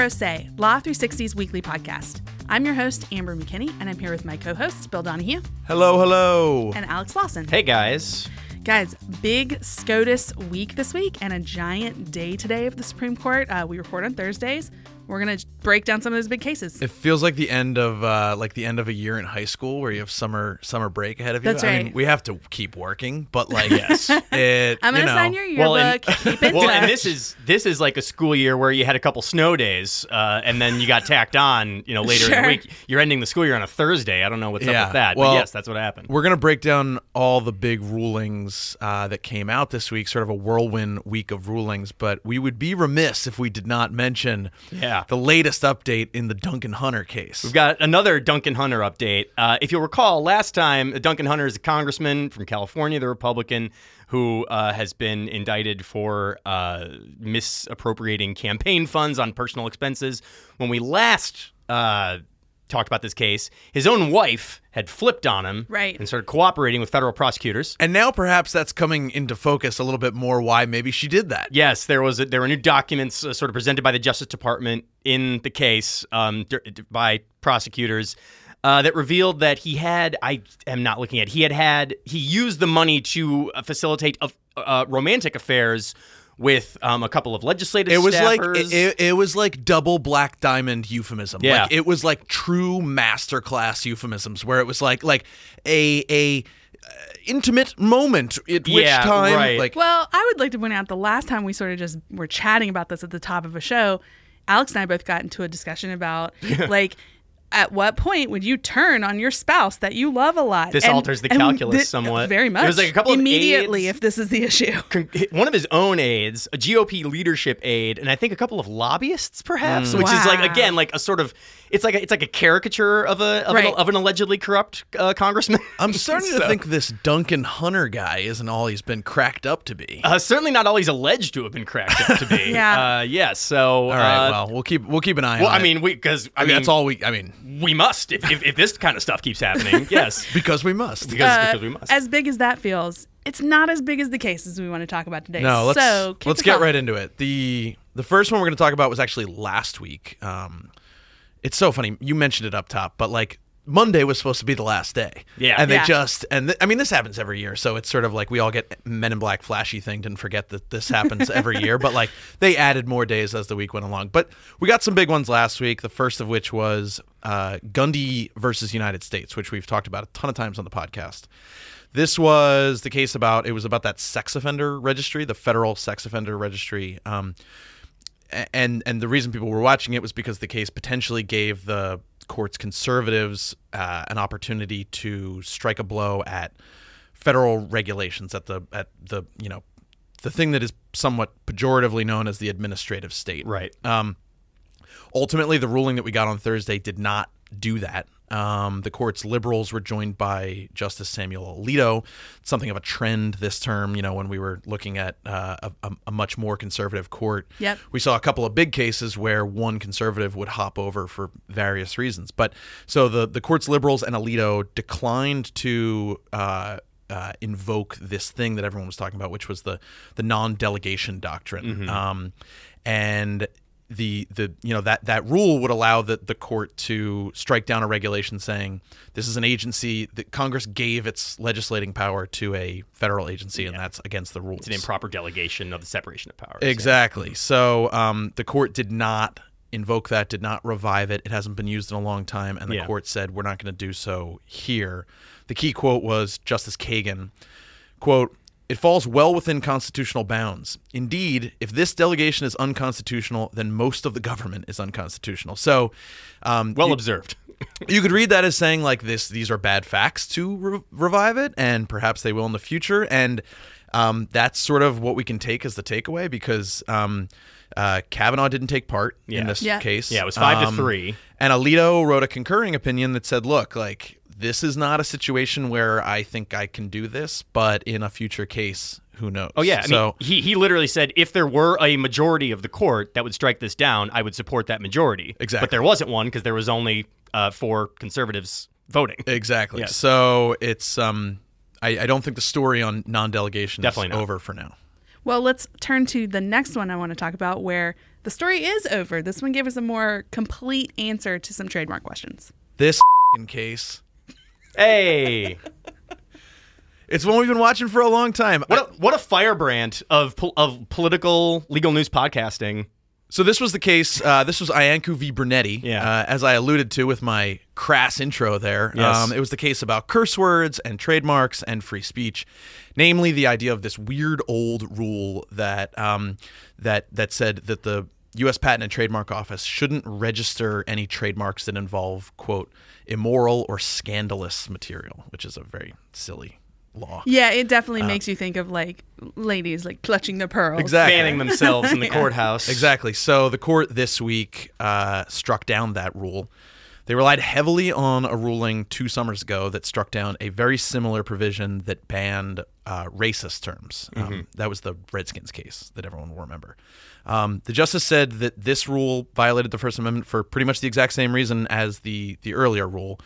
Pro Se, Law 360's weekly podcast. I'm your host, Amber McKinney, and I'm here with my co hosts, Bill Donahue Hello, hello. and Alex Lawson. Hey guys. Guys, big SCOTUS week this week and a giant day today of the Supreme Court. Uh, we record on Thursdays. We're going to break down some of those big cases. It feels like the end of uh, like the end of a year in high school where you have summer summer break ahead of you. That's I right. mean, we have to keep working, but like yes, it. I'm going you to know, sign your Well, yearbook. and, Keep in well, touch. and this is this is like a school year where you had a couple snow days, uh, and then you got tacked on, you know, later in the week. You're ending the school year on a Thursday. I don't know what's Yeah, up with that, well, but yes, that's what happened. We're gonna break down all the big rulings uh, that came out this week, sort of a whirlwind week of rulings. But we would be remiss if we did not mention Yeah. The latest update in the Duncan Hunter case. We've got another Duncan Hunter update. Uh, if you'll recall, last time Duncan Hunter is a congressman from California, the Republican, who uh, has been indicted for uh, misappropriating campaign funds on personal expenses. When we last uh, talked about this case, his own wife had flipped on him Right. and started cooperating with federal prosecutors. and now perhaps that's coming into focus a little bit more. Why maybe she did that? Yes, there was a, there were new documents uh, sort of presented by the Justice Department in the case um, d- d- by prosecutors uh, that revealed that he had I am not looking at he had had he used the money to uh, facilitate uh, uh, romantic affairs with um, a couple of legislative It was like it, it was like double black diamond euphemism. Yeah. Like it was like true masterclass euphemisms where it was like like a a uh, intimate moment at which Yeah, time right. like Well, I would like to point out the last time we sort of just were chatting about this at the top of a show, Alex and I both got into a discussion about like at what point would you turn on your spouse that you love a lot? This alters the calculus somewhat. Very much. was, like, a couple of immediately aides- if this is the issue. con- one of his own aides, a GOP leadership aide, and I think a couple of lobbyists, perhaps, which is like again like a sort of it's like a, it's like a caricature of a of, Right. an, of an allegedly corrupt uh, congressman. I'm starting to think this Duncan Hunter guy isn't all he's been cracked up to be. Uh, certainly not all he's alleged to have been cracked up to be. Yeah. Uh, yeah. So. all right, uh, well, we'll keep we'll keep an eye well, on I it. mean, we because I I mean, mean that's all we I mean, we must if, if if this kind of stuff keeps happening. yes. because we must. Because Uh, because we must. As big as that feels, it's not as big as the cases we want to talk about today. No, let's so kick let's us get off. right into it. The the first one we're going to talk about was actually last week. Um, it's so funny you mentioned it up top, but like Monday was supposed to be the last day. Yeah. and they Yeah. just and th- I mean this happens every year, so it's sort of like we all get Men in Black flashy thing and forget that this happens every year. But like they added more days as the week went along. But we got some big ones last week. The first of which was uh, Gundy versus United States, which we've talked about a ton of times on the podcast. This was the case about it was about that sex offender registry, the federal sex offender registry. Um, and and the reason people were watching it was because the case potentially gave the court's conservatives uh, an opportunity to strike a blow at federal regulations at the at the you know the thing that is somewhat pejoratively known as the administrative state. right. Um, ultimately, the ruling that we got on Thursday did not do that. Um, the court's liberals were joined by Justice Samuel Alito. Something of a trend this term, you know, when we were looking at uh, a, a, a much more conservative court. Yep. We saw a couple of big cases where one conservative would hop over for various reasons. But so the, the court's liberals and Alito declined to uh, uh, invoke this thing that everyone was talking about, which was the the non delegation doctrine. Um, and the the you know that that rule would allow the the court to strike down a regulation saying this is an agency that Congress gave its legislating power to a federal agency and that's against the rules. It's an improper delegation of the separation of powers. Exactly. So um, the court did not invoke that, did not revive it. It hasn't been used in a long time, and the Yeah. court said we're not going to do so here. The key quote was Justice Kagan, quote. It falls well within constitutional bounds. Indeed, if this delegation is unconstitutional, then most of the government is unconstitutional. So, um, Well you- observed. you could read that as saying like this these are bad facts to re- revive it and perhaps they will in the future and um, that's sort of what we can take as the takeaway because um, uh, Kavanaugh didn't take part Yeah. in this Yeah. case. Yeah, it was five to Um, three. And Alito wrote a concurring opinion that said, look, like, this is not a situation where I think I can do this, but in a future case, who knows? Oh yeah, I so mean, he he literally said if there were a majority of the court that would strike this down, I would support that majority. Exactly. But there wasn't one because there was only uh, four conservatives voting. exactly. Yes. So it's um, I, I don't think the story on non-delegation Definitely is not. over for now. Well, let's turn to the next one I want to talk about where the story is over. This one gave us a more complete answer to some trademark questions. This fing case. Hey, It's one we've been watching for a long time. what a, what a firebrand of of political legal news podcasting. So this was the case. Uh, this was Iancu v. Brunetti, Yeah. uh, as I alluded to with my crass intro there. Yes. Um, it was the case about curse words and trademarks and free speech, namely the idea of this weird old rule that um, that that said that the U.S. Patent and Trademark Office shouldn't register any trademarks that involve quote immoral or scandalous material, which is a very silly law. Yeah, it definitely makes you think of like ladies like clutching the pearls. Exactly. Fanning themselves in the courthouse. Exactly. So the court this week uh, struck down that rule. They relied heavily on a ruling two summers ago that struck down a very similar provision that banned uh, racist terms. Um, that was the Redskins case that everyone will remember. Um, the justice said that this rule violated the First Amendment for pretty much the exact same reason as the the earlier rule,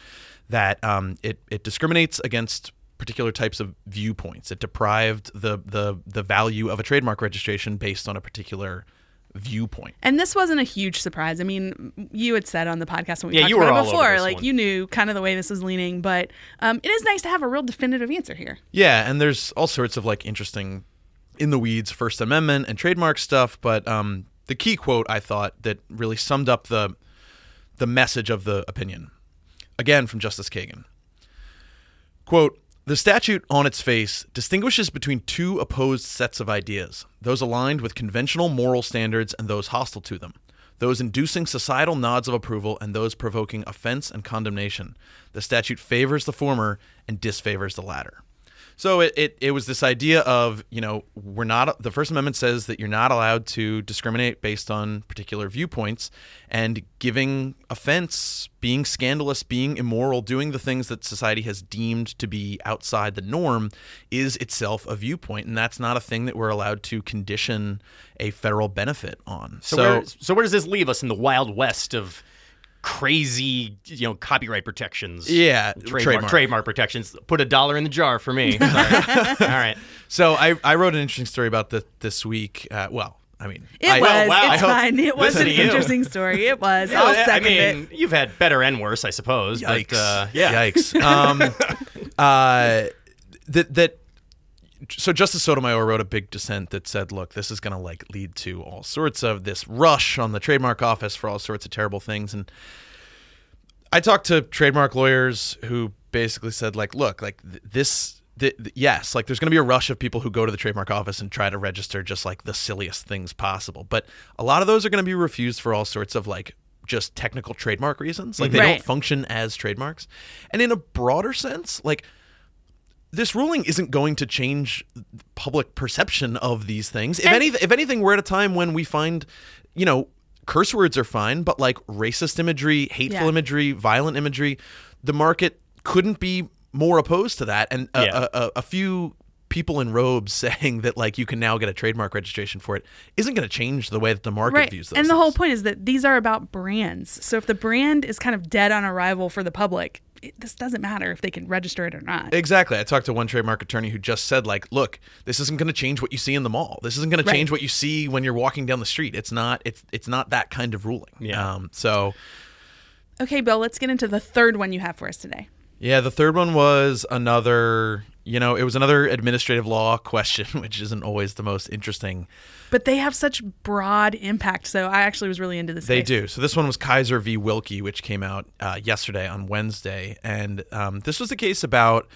that um, it it discriminates against particular types of viewpoints. It deprived the the the value of a trademark registration based on a particular viewpoint. And this wasn't a huge surprise. I mean, you had said on the podcast when we Yeah, talked you were about all it over before, this like one. you knew kind of the way this was leaning, but um, it is nice to have a real definitive answer here. Yeah, and there's all sorts of like interesting in the weeds First Amendment and trademark stuff, but um, the key quote I thought that really summed up the the message of the opinion. Again from Justice Kagan. Quote the statute on its face distinguishes between two opposed sets of ideas those aligned with conventional moral standards and those hostile to them, those inducing societal nods of approval and those provoking offense and condemnation. The statute favors the former and disfavors the latter. So it, it, it was this idea of, you know, we're not, the First Amendment says that you're not allowed to discriminate based on particular viewpoints and giving offense, being scandalous, being immoral, doing the things that society has deemed to be outside the norm is itself a viewpoint. And that's not a thing that we're allowed to condition a federal benefit on. So, where, so where does this leave us in the wild west of crazy, you know, copyright protections? Yeah, trademark, trademark. trademark protections. Put a dollar in the jar for me. All right. So I, I wrote an interesting story about this this week. Uh, well, I mean, It I, was. wow, it's hope- fine. It was an interesting story. It was. I'll I second mean, it. you've had better and worse, I suppose. Yikes! But uh, yeah. Yikes! Um, uh, that that. So Justice Sotomayor wrote a big dissent that said, "Look, this is going to like lead to all sorts of this rush on the trademark office for all sorts of terrible things." And I talked to trademark lawyers who basically said, "Like, look, like th- this." th- th- yes, like there's going to be a rush of people who go to the trademark office and try to register just like the silliest things possible. But a lot of those are going to be refused for all sorts of like just technical trademark reasons. Like they Right. don't function as trademarks. And in a broader sense, like this ruling isn't going to change public perception of these things. If And- any, if anything, we're at a time when we find, you know, curse words are fine, but like racist imagery, hateful Yeah. imagery, violent imagery, the market couldn't be more opposed to that. And a, Yeah. a, a, a few people in robes saying that like you can now get a trademark registration for it isn't going to change the way that the market Right. views those. And the whole point is that these are about brands. So if the brand is kind of dead on arrival for the public, it, this doesn't matter if they can register it or not. Exactly. I talked to one trademark attorney who just said, like, look, this isn't going to change what you see in the mall. This isn't going to Right. change what you see when you're walking down the street. It's not. It's it's not that kind of ruling. Yeah. Um, so Okay, Bill, let's get into the third one you have for us today. yeah, the third one was another. You know, it was another administrative law question, which isn't always the most interesting. But they have such broad impact. So I actually was really into this. They case. do. So this one was Kisor v. Wilkie, which came out uh, yesterday on Wednesday, and um, this was a case about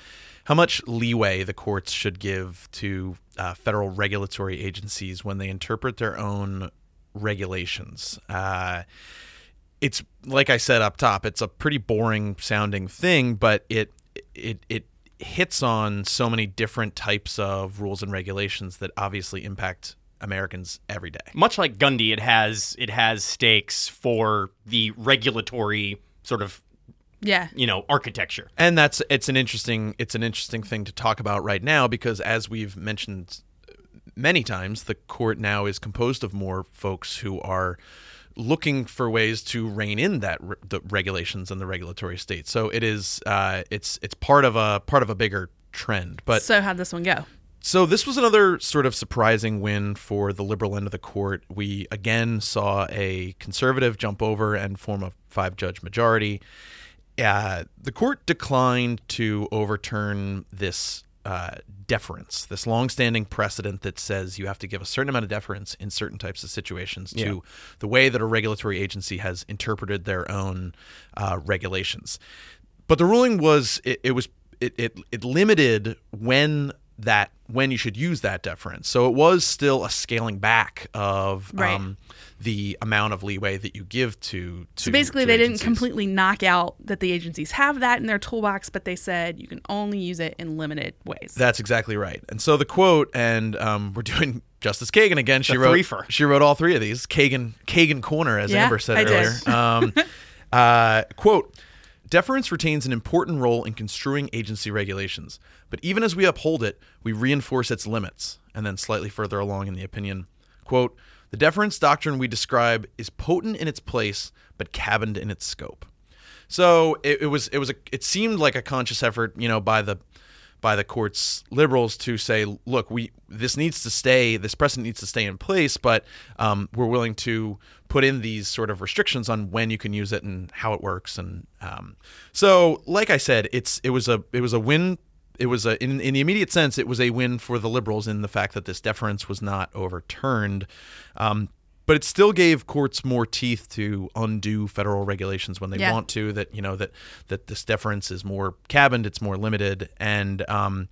how much leeway the courts should give to uh, federal regulatory agencies when they interpret their own regulations. Uh, it's like I said up top, it's a pretty boring sounding thing, but it it it hits on so many different types of rules and regulations that obviously impact Americans every day. Much like Gundy, it has it has stakes for the regulatory sort of Yeah. you know architecture. and that's it's an interesting it's an interesting thing to talk about right now because as we've mentioned many times the court now is composed of more folks who are looking for ways to rein in that re- the regulations and the regulatory state so it is uh, it's it's part of a part of a bigger trend but so how'd this one go? So this was another sort of surprising win for the liberal end of the court. We again saw a conservative jump over and form a five-judge majority. Uh, the court declined to overturn this uh, deference, this long-standing precedent that says you have to give a certain amount of deference in certain types of situations to Yeah. the way that a regulatory agency has interpreted their own uh, regulations. But the ruling was it, it was it, it it limited when that when you should use that deference. So it was still a scaling back of Right. um, the amount of leeway that you give to. to So basically, to they didn't completely knock out that the agencies have that in their toolbox, but they said you can only use it in limited ways. That's exactly right. And so the quote, and um, we're doing Justice Kagan again. She The wrote threefer. she wrote all three of these. Kagan Kagan corner, as Yeah, Amber said I did. earlier. Um, uh, quote. Deference retains an important role in construing agency regulations, but even as we uphold it, we reinforce its limits. And then slightly further along in the opinion, quote, the deference doctrine we describe is potent in its place, but cabined in its scope. So it, it was it was a it seemed like a conscious effort, you know, by the by the court's liberals to say, look, we this needs to stay, this precedent needs to stay in place, but um, we're willing to put in these sort of restrictions on when you can use it and how it works. And um, so, like I said, it's it was a it was a win. It was a in, in the immediate sense, it was a win for the liberals in the fact that this deference was not overturned. Um, but it still gave courts more teeth to undo federal regulations when they Yeah. want to that you know that that this deference is more cabined it's more limited and um,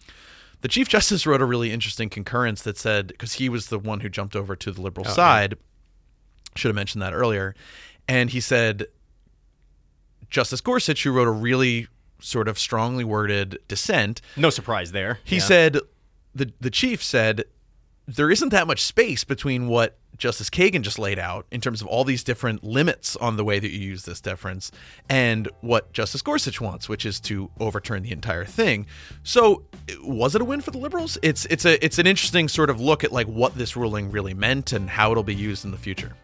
the chief justice wrote a really interesting concurrence that said because he was the one who jumped over to the liberal side should have mentioned that earlier and he said justice gorsuch who wrote a really sort of strongly worded dissent No surprise there. he Yeah. said the the chief said there isn't that much space between what Justice Kagan just laid out in terms of all these different limits on the way that you use this deference and what Justice Gorsuch wants, which is to overturn the entire thing. So, was it a win for the liberals? It's it's a it's an interesting sort of look at like what this ruling really meant and how it'll be used in the future.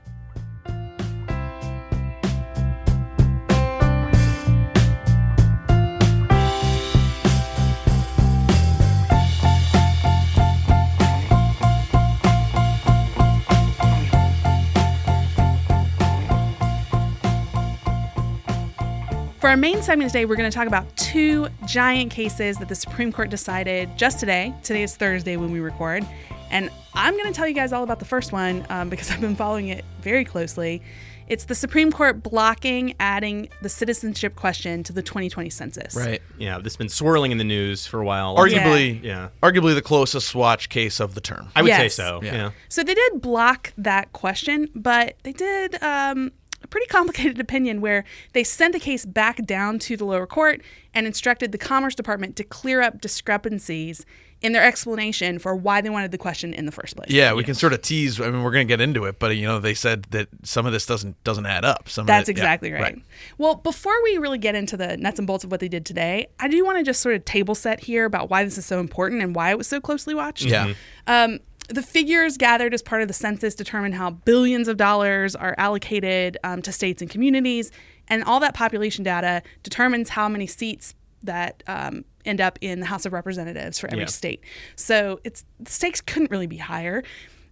For our main segment today, we're going to talk about two giant cases that the Supreme Court decided just today. Today is Thursday when we record. And I'm going to tell you guys all about the first one um, because I've been following it very closely. It's the Supreme Court blocking adding the citizenship question to the 2020 census. Right. Yeah, this has been swirling in the news for a while. Arguably, Yeah. arguably the closest swatch case of the term. I would say so. Yeah. Yeah. So they did block that question, but they did um, a pretty complicated opinion where they sent the case back down to the lower court and instructed the Commerce Department to clear up discrepancies in their explanation for why they wanted the question in the first place. Yeah, we can sort of tease. I mean, we're going to get into it, but you know, they said that some of this doesn't doesn't add up. Some of That's it- yeah, exactly right. Well, before we really get into the nuts and bolts of what they did today, I do want to just sort of table set here about why this is so important and why it was so closely watched. Yeah. Um, the figures gathered as part of the census determine how billions of dollars are allocated um, to states and communities, and all that population data determines how many seats that um, end up in the House of Representatives for every Yeah. state. So it's the stakes couldn't really be higher,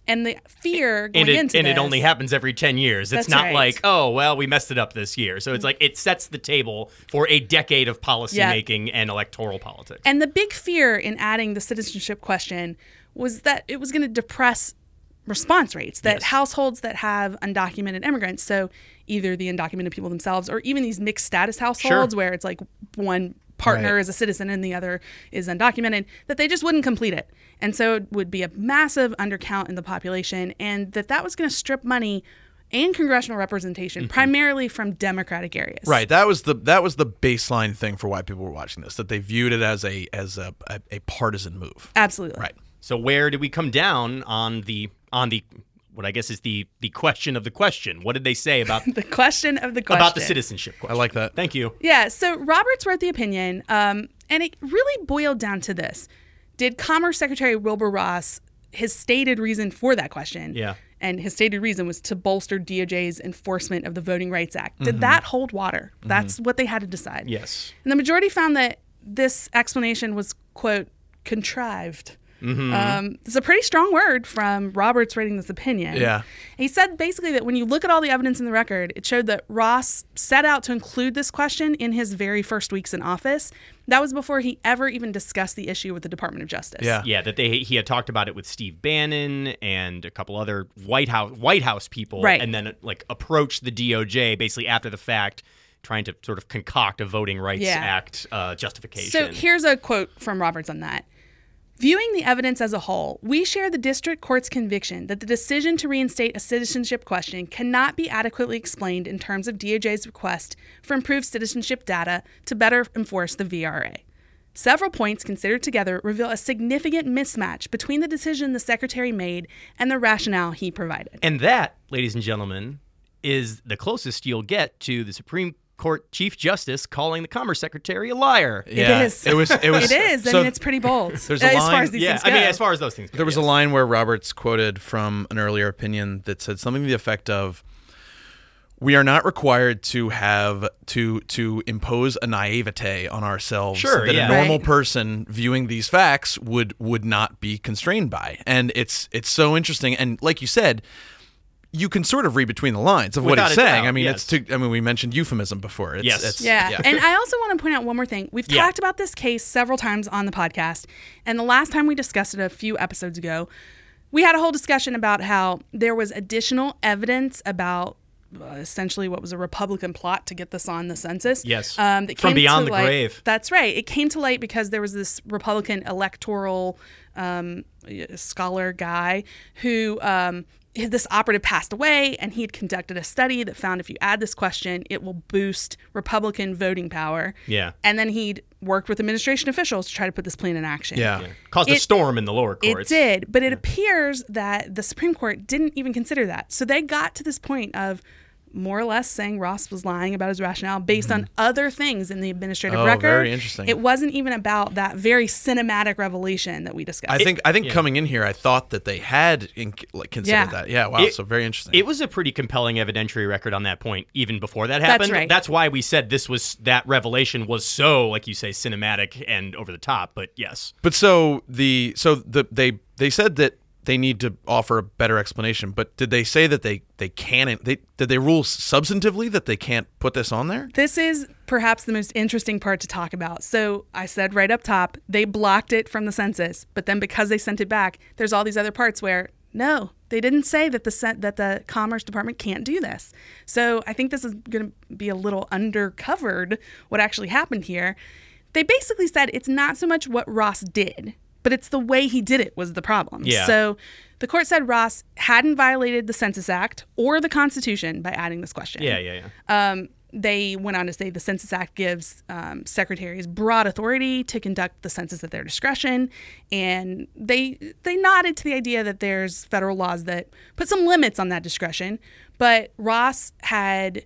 and the fear going And it, into and it only happens every 10 years. It's not right. like, oh, well, we messed it up this year. So it's like it sets the table for a decade of policymaking and electoral politics. And the big fear in adding the citizenship question was that it was going to depress response rates, that Yes. households that have undocumented immigrants, so either the undocumented people themselves or even these mixed status households where it's like one partner Right. is a citizen and the other is undocumented, that they just wouldn't complete it. And so it would be a massive undercount in the population and that that was going to strip money and congressional representation mm-hmm. primarily from democratic areas. Right. That was the that was the baseline thing for why people were watching this. That they viewed it as a as a a, a partisan move. Absolutely. Right. So where did we come down on the on the what I guess is the the question of the question? What did they say about The question of the question. about the citizenship question? I like that. Thank you. Yeah, so Roberts wrote the opinion, um, and it really boiled down to this: Did Commerce Secretary Wilbur Ross his stated reason for that question? Yeah. and his stated reason was to bolster DOJ's enforcement of the Voting Rights Act. Mm-hmm. Did that hold water? That's what they had to decide. Yes. and the majority found that this explanation was quote contrived. Um, it's a pretty strong word from Roberts writing this opinion. Yeah. He said basically that when you look at all the evidence in the record, it showed that Ross set out to include this question in his very first weeks in office. That was before he ever even discussed the issue with the Department of Justice. Yeah. Yeah, that they he had talked about it with Steve Bannon and a couple other White House White House people, Right. and then like approached the DOJ basically after the fact, trying to sort of concoct a Voting Rights Yeah. Act uh, justification. So here's a quote from Roberts on that. Viewing the evidence as a whole, we share the district court's conviction that the decision to reinstate a citizenship question cannot be adequately explained in terms of DOJ's request for improved citizenship data to better enforce the VRA. Several points considered together reveal a significant mismatch between the decision the secretary made and the rationale he provided. And that, ladies and gentlemen, is the closest you'll get to the Supreme Court Chief Justice calling the Commerce Secretary a liar. Yeah. It is. It was. It was. It is. I so mean, it's pretty bold. there's a as line- far as these Yeah, things I mean, as far as those things go. There was a line where Roberts quoted from an earlier opinion that said something to the effect of we are not required to have to to impose a naivete on ourselves Sure, that yeah. a normal Right. person viewing these facts would would not be constrained by. And it's it's so interesting and like you said you can sort of read between the lines of what he's saying. doubt, I mean, yes. it's too, I mean, we mentioned euphemism before. It's, Yes. It's, Yeah. And I also want to point out one more thing. We've Yeah. talked about this case several times on the podcast. And the last time we discussed it a few episodes ago, we had a whole discussion about how there was additional evidence about uh, essentially what was a Republican plot to get this on the census. Yes. Um, that From came beyond to the light- grave. That's right. It came to light because there was this Republican electoral um, scholar guy who um, this operative passed away, and he had conducted a study that found if you add this question, it will boost Republican voting power. Yeah. And then he'd worked with administration officials to try to put this plan in action. yeah. caused a storm in the lower courts. It did, but it appears that the Supreme Court didn't even consider that. So they got to this point of more or less saying Ross was lying about his rationale based on mm-hmm. other things in the administrative Oh, record. very interesting. It wasn't even about that very cinematic revelation that we discussed. I think I think coming in here, I thought that they had in, like, considered Yeah. that. Yeah, wow, It- so very interesting. It was a pretty compelling evidentiary record on that point, even before that happened. That's right. That's why we said this was that revelation was so, like you say, cinematic and over the top. But yes, But so the so the they they said that they need to offer a better explanation. But did they say that they they can't? They did they rule substantively that they can't put this on there? This is perhaps the most interesting part to talk about. So I said right up top, they blocked it from the census, but then because they sent it back, there's all these other parts where no, they didn't say that the that the Commerce Department can't do this. So I think this is going to be a little undercovered what actually happened here. They basically said it's not so much what Ross did, but it's the way he did it was the problem. Yeah. So the court said Ross hadn't violated the Census Act or the Constitution by adding this question. yeah, yeah, yeah. Um, they went on to say the Census Act gives um, secretaries broad authority to conduct the census at their discretion, and they they nodded to the idea that there's federal laws that put some limits on that discretion. But Ross had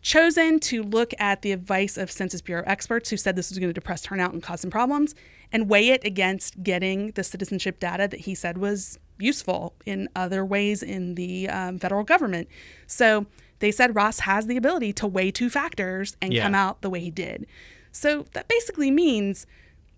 chosen to look at the advice of Census Bureau experts who said this was going to depress turnout and cause some problems, and weigh it against getting the citizenship data that he said was useful in other ways in the um, federal government. So they said Ross has the ability to weigh two factors and Yeah. come out the way he did. So that basically means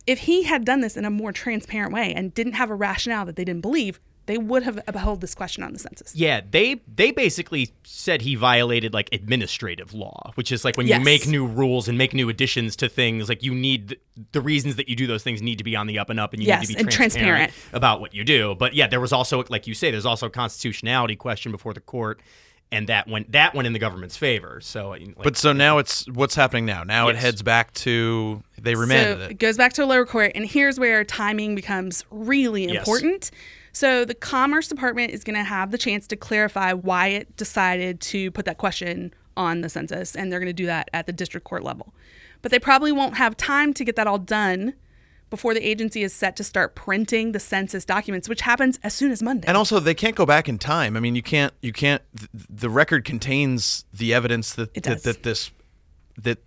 if he had done this in a more transparent way and didn't have a rationale that they didn't believe, they would have upheld this question on the census. Yeah, they they basically said he violated like administrative law, which is like when Yes. you make new rules and make new additions to things, like you need the reasons that you do those things need to be on the up and up, and you Yes, need to be and transparent, transparent. about what you do. But yeah, there was also, like you say, there's also a constitutionality question before the court, and that went that went in the government's favor. So, like, But so now it's what's happening now. Now it heads back to they remanded so it. it goes back to a lower court, and here's where timing becomes really Yes. important. So the Commerce Department is going to have the chance to clarify why it decided to put that question on the census, and they're going to do that at the district court level. But they probably won't have time to get that all done before the agency is set to start printing the census documents, which happens as soon as Monday. And also, they can't go back in time. I mean, you can't. You can't. th- The record contains the evidence that that, that this that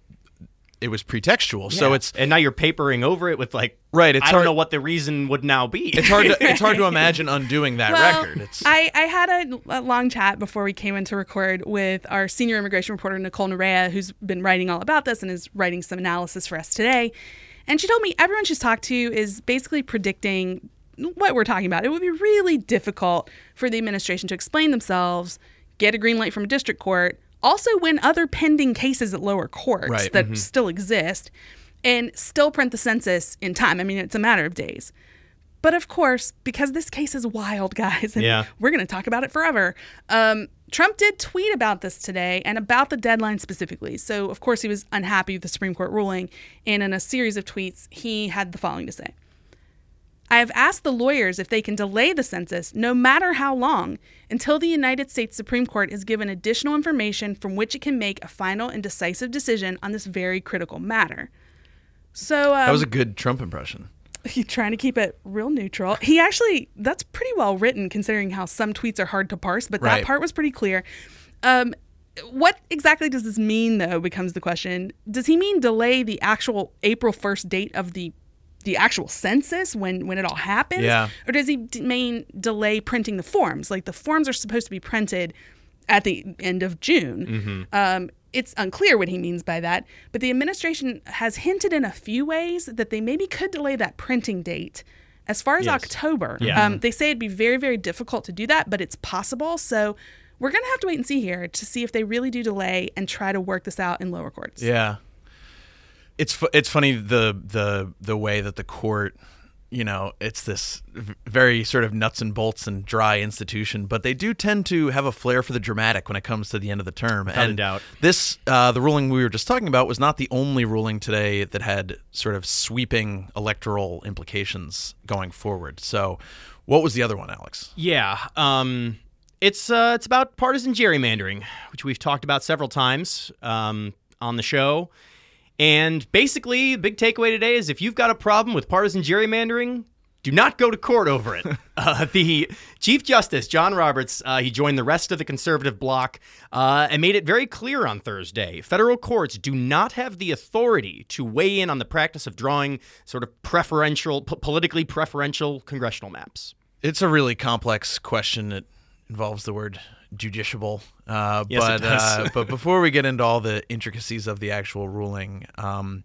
it was pretextual. So it's and now you're papering over it with like Right, it's I hard- don't know what the reason would now be. it's hard to it's hard to imagine undoing that Well, record. It's I, I had a, a long chat before we came in to record with our senior immigration reporter, Nicole Narea, who's been writing all about this and is writing some analysis for us today. And she told me everyone she's talked to is basically predicting what we're talking about. It would be really difficult for the administration to explain themselves, get a green light from a district court, also win other pending cases at lower courts Right. that still exist, and still print the census in time. I mean, it's a matter of days. But of course, because this case is wild, guys, and Yeah. we're going to talk about it forever. Um, Trump did tweet about this today and about the deadline specifically. So, of course, he was unhappy with the Supreme Court ruling. And in a series of tweets, he had the following to say I have asked the lawyers if they can delay the census, no matter how long, until the United States Supreme Court is given additional information from which it can make a final and decisive decision on this very critical matter. So, um, That was a good Trump impression. he's trying to keep it real neutral. He actually, that's pretty well written considering how some tweets are hard to parse, but Right. that part was pretty clear. Um, what exactly does this mean, though, becomes the question. Does he mean delay the actual April 1st date of the the actual census when when it all happens Yeah. or does he d- mean delay printing the forms like the forms are supposed to be printed at the end of june um, it's unclear what he means by that but the administration has hinted in a few ways that they maybe could delay that printing date as far as Yes. october Yeah. um, they say it'd be very very difficult to do that but it's possible so we're going to have to wait and see here to see if they really do delay and try to work this out in lower courts Yeah. It's it's funny the the the way that the court, you know, it's this very sort of nuts and bolts and dry institution, but they do tend to have a flair for the dramatic when it comes to the end of the term. Without and doubt. this uh, the ruling we were just talking about was not the only ruling today that had sort of sweeping electoral implications going forward. So, what was the other one, Alex? Yeah, um, it's uh, it's about partisan gerrymandering, which we've talked about several times um, on the show. And basically, the big takeaway today is if you've got a problem with partisan gerrymandering, do not go to court over it. uh, the Chief Justice, John Roberts, uh, he joined the rest of the conservative bloc uh, and made it very clear on Thursday federal courts do not have the authority to weigh in on the practice of drawing sort of preferential, p- politically preferential congressional maps. It's a really complex question. It involves the word justiciable. Uh, Yes, it but does. uh, but before we get into all the intricacies of the actual ruling, um,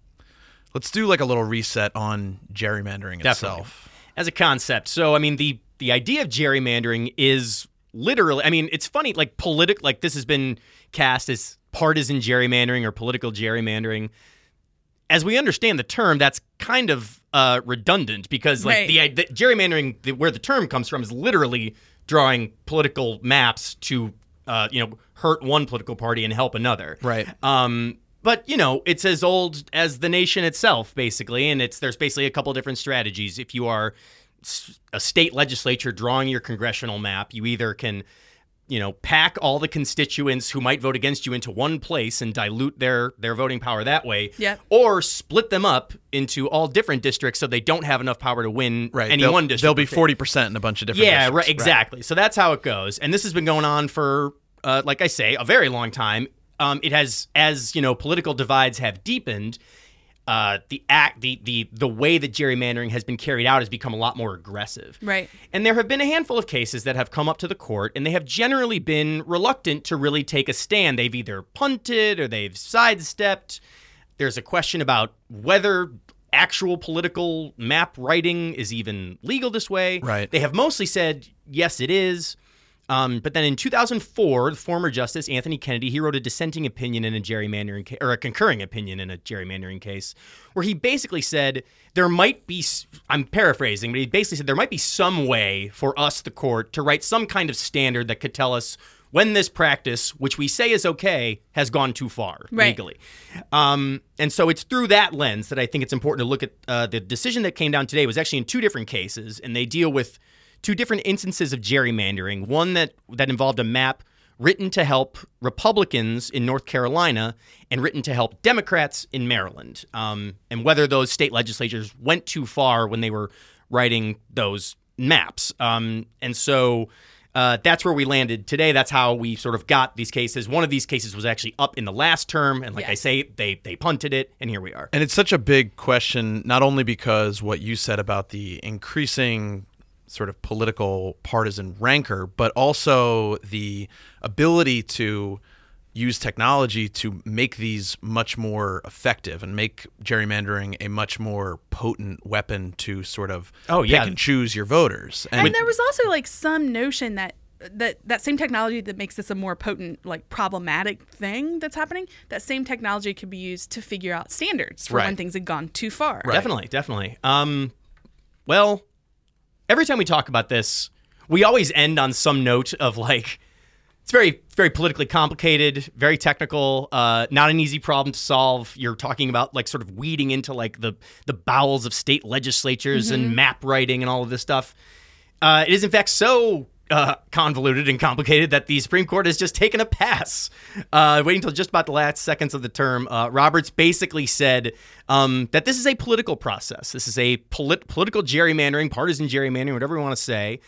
let's do like a little reset on gerrymandering Definitely. itself. as a concept. So I mean the the idea of gerrymandering is literally I mean it's funny like politic like this has been cast as partisan gerrymandering or political gerrymandering. As we understand the term, that's kind of uh, redundant because like Right. the, the gerrymandering, the, where the term comes from, is literally drawing political maps to uh, you know hurt one political party and help another. Right. Um, but you know, it's as old as the nation itself, basically, and it's there's basically a couple different strategies. If you are a state legislature drawing your congressional map, you either can, you know, pack all the constituents who might vote against you into one place and dilute their their voting power that way, Yep. or split them up into all different districts so they don't have enough power to win Right. any They'll- one district. They'll be forty percent in a bunch of different. Yeah, districts. right. Exactly. So that's how it goes, and this has been going on for, uh, like I say, a very long time. Um, it has, as you know, political divides have deepened. Uh, the act, the the the way that gerrymandering has been carried out has become a lot more aggressive. Right. And there have been a handful of cases that have come up to the court, and they have generally been reluctant to really take a stand. They've either punted or they've sidestepped. There's a question about whether actual political map writing is even legal this way. Right. They have mostly said, yes, it is. Um, but then in 2004, the former Justice Anthony Kennedy he wrote a dissenting opinion in a gerrymandering case, or a concurring opinion in a gerrymandering case, where he basically said there might be. I'm paraphrasing, but he basically said there might be some way for us, the court, to write some kind of standard that could tell us when this practice, which we say is okay, has gone too far Right. legally. Um, and so it's through that lens that I think it's important to look at uh, the decision that came down today was actually in two different cases, and they deal with two different instances of gerrymandering. One that that involved a map written to help Republicans in North Carolina and written to help Democrats in Maryland, um, and whether those state legislatures went too far when they were writing those maps. Um, and so. Uh, that's where we landed today. That's how we sort of got these cases. One of these cases was actually up in the last term, and like I say, they they punted it, and here we are. And it's such a big question, not only because what you said about the increasing sort of political partisan rancor, but also the ability to use technology to make these much more effective and make gerrymandering a much more potent weapon to sort of Oh, pick yeah. and choose your voters. And there was also like some notion that that that same technology that makes this a more potent like problematic thing that's happening that same technology could be used to figure out standards for when things had gone too far Right. Definitely, definitely. Um, well, every time we talk about this, we always end on some note of like, it's very, very politically complicated, very technical, uh, not an easy problem to solve. You're talking about like sort of weeding into like the the bowels of state legislatures and map writing and all of this stuff. Uh, it is in fact so uh, convoluted and complicated that the Supreme Court has just taken a pass, uh, waiting until just about the last seconds of the term. Uh, Roberts basically said um, that this is a political process. This is a polit- political gerrymandering, partisan gerrymandering, whatever you want to say.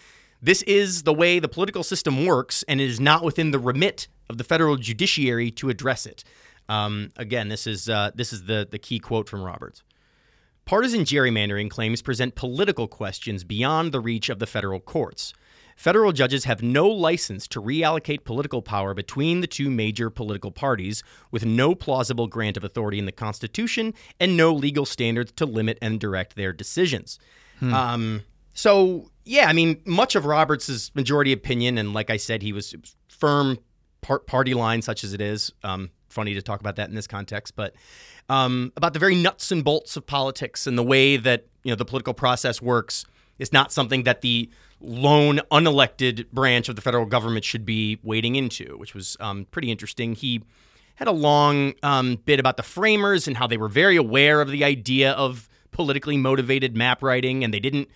This is the way the political system works, and it is not within the remit of the federal judiciary to address it. Um, again, this is uh, this is the the key quote from Roberts. Partisan gerrymandering claims present political questions beyond the reach of the federal courts. Federal judges have no license to reallocate political power between the two major political parties, with no plausible grant of authority in the Constitution and no legal standards to limit and direct their decisions. Um, so, yeah, I mean, much of Roberts' majority opinion, and like I said, he was firm part party line, such as it is. Um, funny to talk about that in this context, but um, about the very nuts and bolts of politics and the way that you know the political process works is not something that the lone unelected branch of the federal government should be wading into, which was um, pretty interesting. He had a long um, bit about the framers and how they were very aware of the idea of politically motivated map writing, and they didn't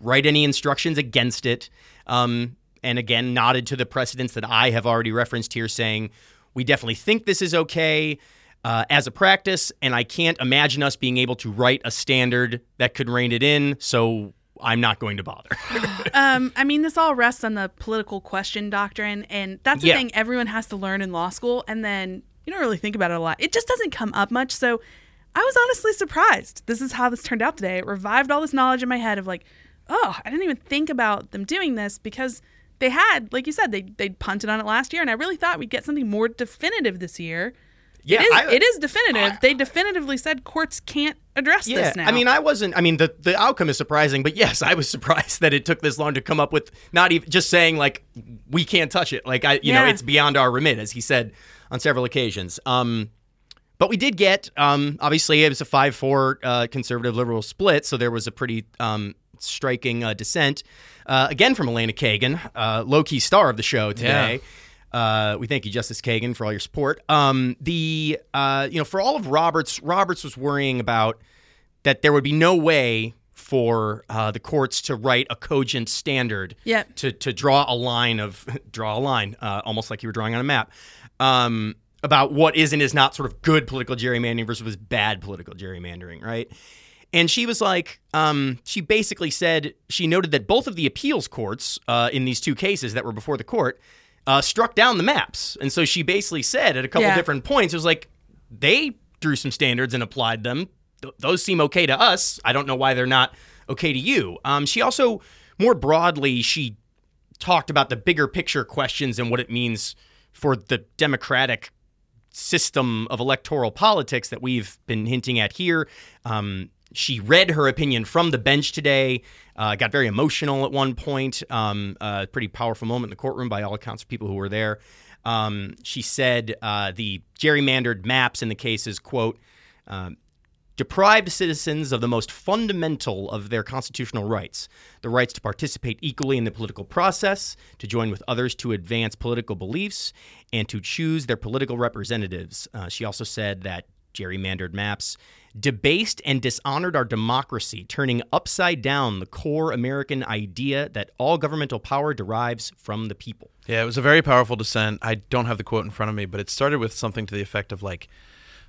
write any instructions against it. Um, and again, nodded to the precedents that I have already referenced here, saying we definitely think this is okay uh, as a practice, and I can't imagine us being able to write a standard that could rein it in. So I'm not going to bother. um, I mean, this all rests on the political question doctrine, and that's the Yeah. thing everyone has to learn in law school. And then you don't really think about it a lot. It just doesn't come up much. So I was honestly surprised. This is how this turned out today. It revived all this knowledge in my head of like, oh, I didn't even think about them doing this because they had, like you said, they they punted on it last year, and I really thought we'd get something more definitive this year. Yeah, it is. I- it is definitive. they definitively said courts can't address Yeah, this now. I mean, I wasn't. I mean, the the outcome is surprising, but yes, I was surprised that it took this long to come up with not even just saying like we can't touch it. Like I, you know, it's beyond our remit, as he said on several occasions. Um, but we did get um, obviously it was a five four uh, conservative liberal split, so there was a pretty um, striking uh, dissent uh, again from Elena Kagan, uh, low key star of the show today. Uh, we thank you, Justice Kagan, for all your support. Um, the uh, you know for all of Roberts, Roberts was worrying about that there would be no way for uh, the courts to write a cogent standard Yep. to to draw a line of draw a line, uh, almost like you were drawing on a map, um, about what is and is not sort of good political gerrymandering versus bad political gerrymandering, right? And she was like, um, she basically said she noted that both of the appeals courts uh, in these two cases that were before the court uh, struck down the maps, and so she basically said at a couple Yeah. different points, it was like they drew some standards and applied them. Th- those seem okay to us. I don't know why they're not okay to you. Um, she also, more broadly, she talked about the bigger picture questions and what it means for the democratic system of electoral politics that we've been hinting at here. Um, she read her opinion from the bench today. Uh, got very emotional at one point. Um, uh, pretty powerful moment in the courtroom by all accounts of people who were there. Um, she said uh, the gerrymandered maps in the cases, quote, um, deprived citizens of the most fundamental of their constitutional rights the rights to participate equally in the political process, to join with others to advance political beliefs, and to choose their political representatives. Uh, she also said that gerrymandered maps debased and dishonored our democracy, turning upside down the core American idea that all governmental power derives from the people. Yeah, it was a very powerful dissent. I don't have the quote in front of me, but it started with something to the effect of like,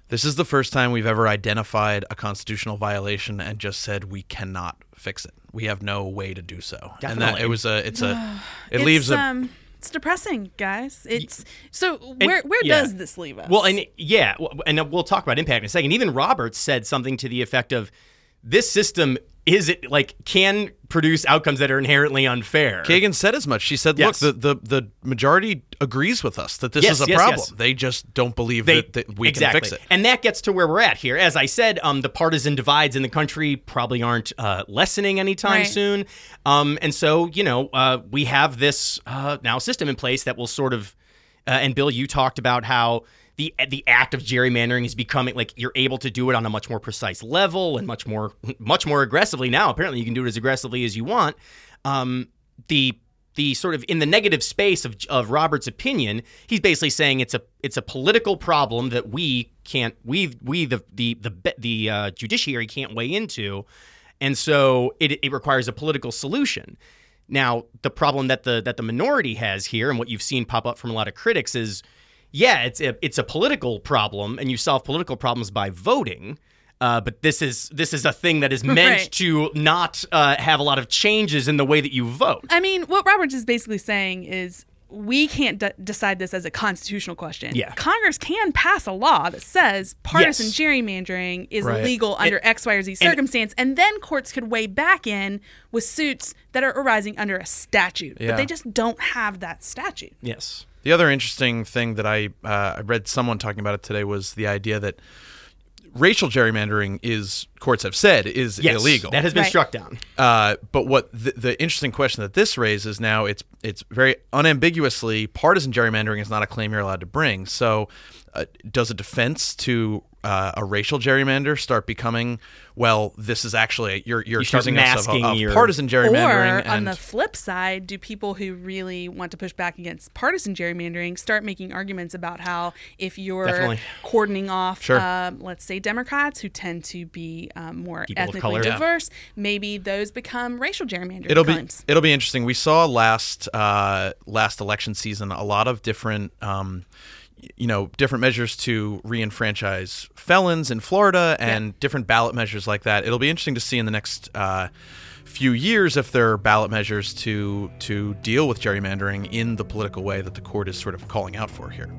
this is the first time we've ever identified a constitutional violation and just said we cannot fix it. We have no way to do so. And that Definitely. it was a it's a it it's, leaves a um, it's depressing, guys. It's so where where yeah. does this leave us? Well, and yeah, and we'll talk about impact in a second. Even Roberts said something to the effect of this system is it like can produce outcomes that are inherently unfair. Kagan said as much. She said, Yes. "Look, the, the the majority agrees with us that this Yes, is a yes, problem. yes. They just don't believe They- that, that we exactly. can fix it." And that gets to where we're at here. As I said, um, the partisan divides in the country probably aren't uh, lessening anytime Right. soon. Um, and so, you know, uh, we have this uh, now system in place that will sort of, uh, and Bill, you talked about how the the act of gerrymandering is becoming like you're able to do it on a much more precise level and much more much more aggressively now. Apparently, you can do it as aggressively as you want. Um, the the sort of in the negative space of, of Roberts' opinion, he's basically saying it's a it's a political problem that we can't we we the the the the uh, judiciary can't weigh into, and so it it requires a political solution. Now, the problem that the that the minority has here, and what you've seen pop up from a lot of critics, is yeah, it's a it's a political problem, and you solve political problems by voting. Uh, but this is this is a thing that is meant Right. to not uh, have a lot of changes in the way that you vote. I mean, what Roberts is basically saying is we can't de- decide this as a constitutional question. Yeah. Congress can pass a law that says partisan Yes. gerrymandering is Right. illegal under X, Y, or Z circumstance, and then courts could weigh back in with suits that are arising under a statute. Yeah. But they just don't have that statute. Yes. The other interesting thing that I uh, I read someone talking about it today was the idea that racial gerrymandering is courts have said is Yes, illegal. That has been Right. struck down. Uh, but what the, the interesting question that this raises now it's it's very unambiguously partisan gerrymandering is not a claim you're allowed to bring. So, uh, does a defense to uh, a racial gerrymander start becoming well? This is actually you're you're You accusing us of, masking of your- partisan gerrymandering Or on the flip side, do people who really want to push back against partisan gerrymandering start making arguments about how if you're Definitely. cordoning off, Sure. um, let's say Democrats who tend to be um, more People ethnically color. Yeah. diverse, maybe those become racial gerrymandering it'll be it'll be interesting. We saw last uh, last election season a lot of different. Um, y- you know, different measures to re-enfranchise felons in Florida and different ballot measures like that. It'll be interesting to see in the next uh, few years if there are ballot measures to to deal with gerrymandering in the political way that the court is sort of calling out for here.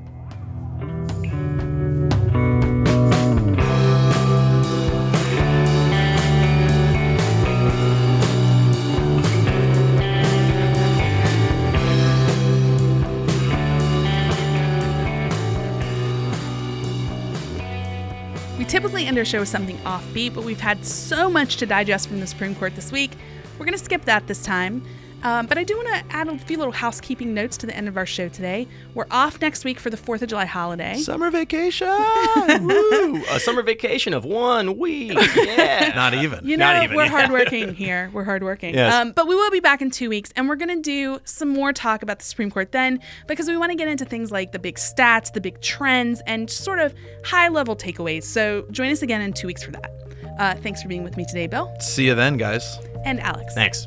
Typically end our show with something offbeat, but we've had so much to digest from the Supreme Court this week. We're going to skip that this time. Um, but I do want to add a few little housekeeping notes to the end of our show today. We're off next week for the 4th of July holiday. Summer vacation. Woo! A summer vacation of one week. Yeah. Not even. You Not know, even, we're yeah. hardworking here. We're hardworking. Yes. Um, but we will be back in two weeks, and we're going to do some more talk about the Supreme Court then, because we want to get into things like the big stats, the big trends, and sort of high level takeaways. So join us again in two weeks for that. Uh, thanks for being with me today, Bill See you then, guys. and Alex. Thanks.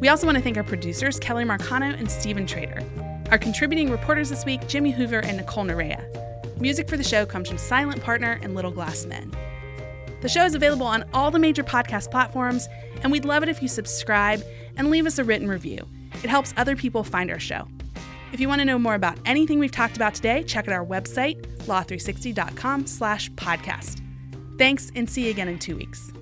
We also want to thank our producers, Kelly Marcano and Stephen Trader. Our contributing reporters this week, Jimmy Hoover and Nicole Narea. Music for the show comes from Silent Partner and Little Glass Men. The show is available on all the major podcast platforms, and we'd love it if you subscribe and leave us a written review. It helps other people find our show. If you want to know more about anything we've talked about today, check out our website, law360.com slash podcast. Thanks, and see you again in two weeks.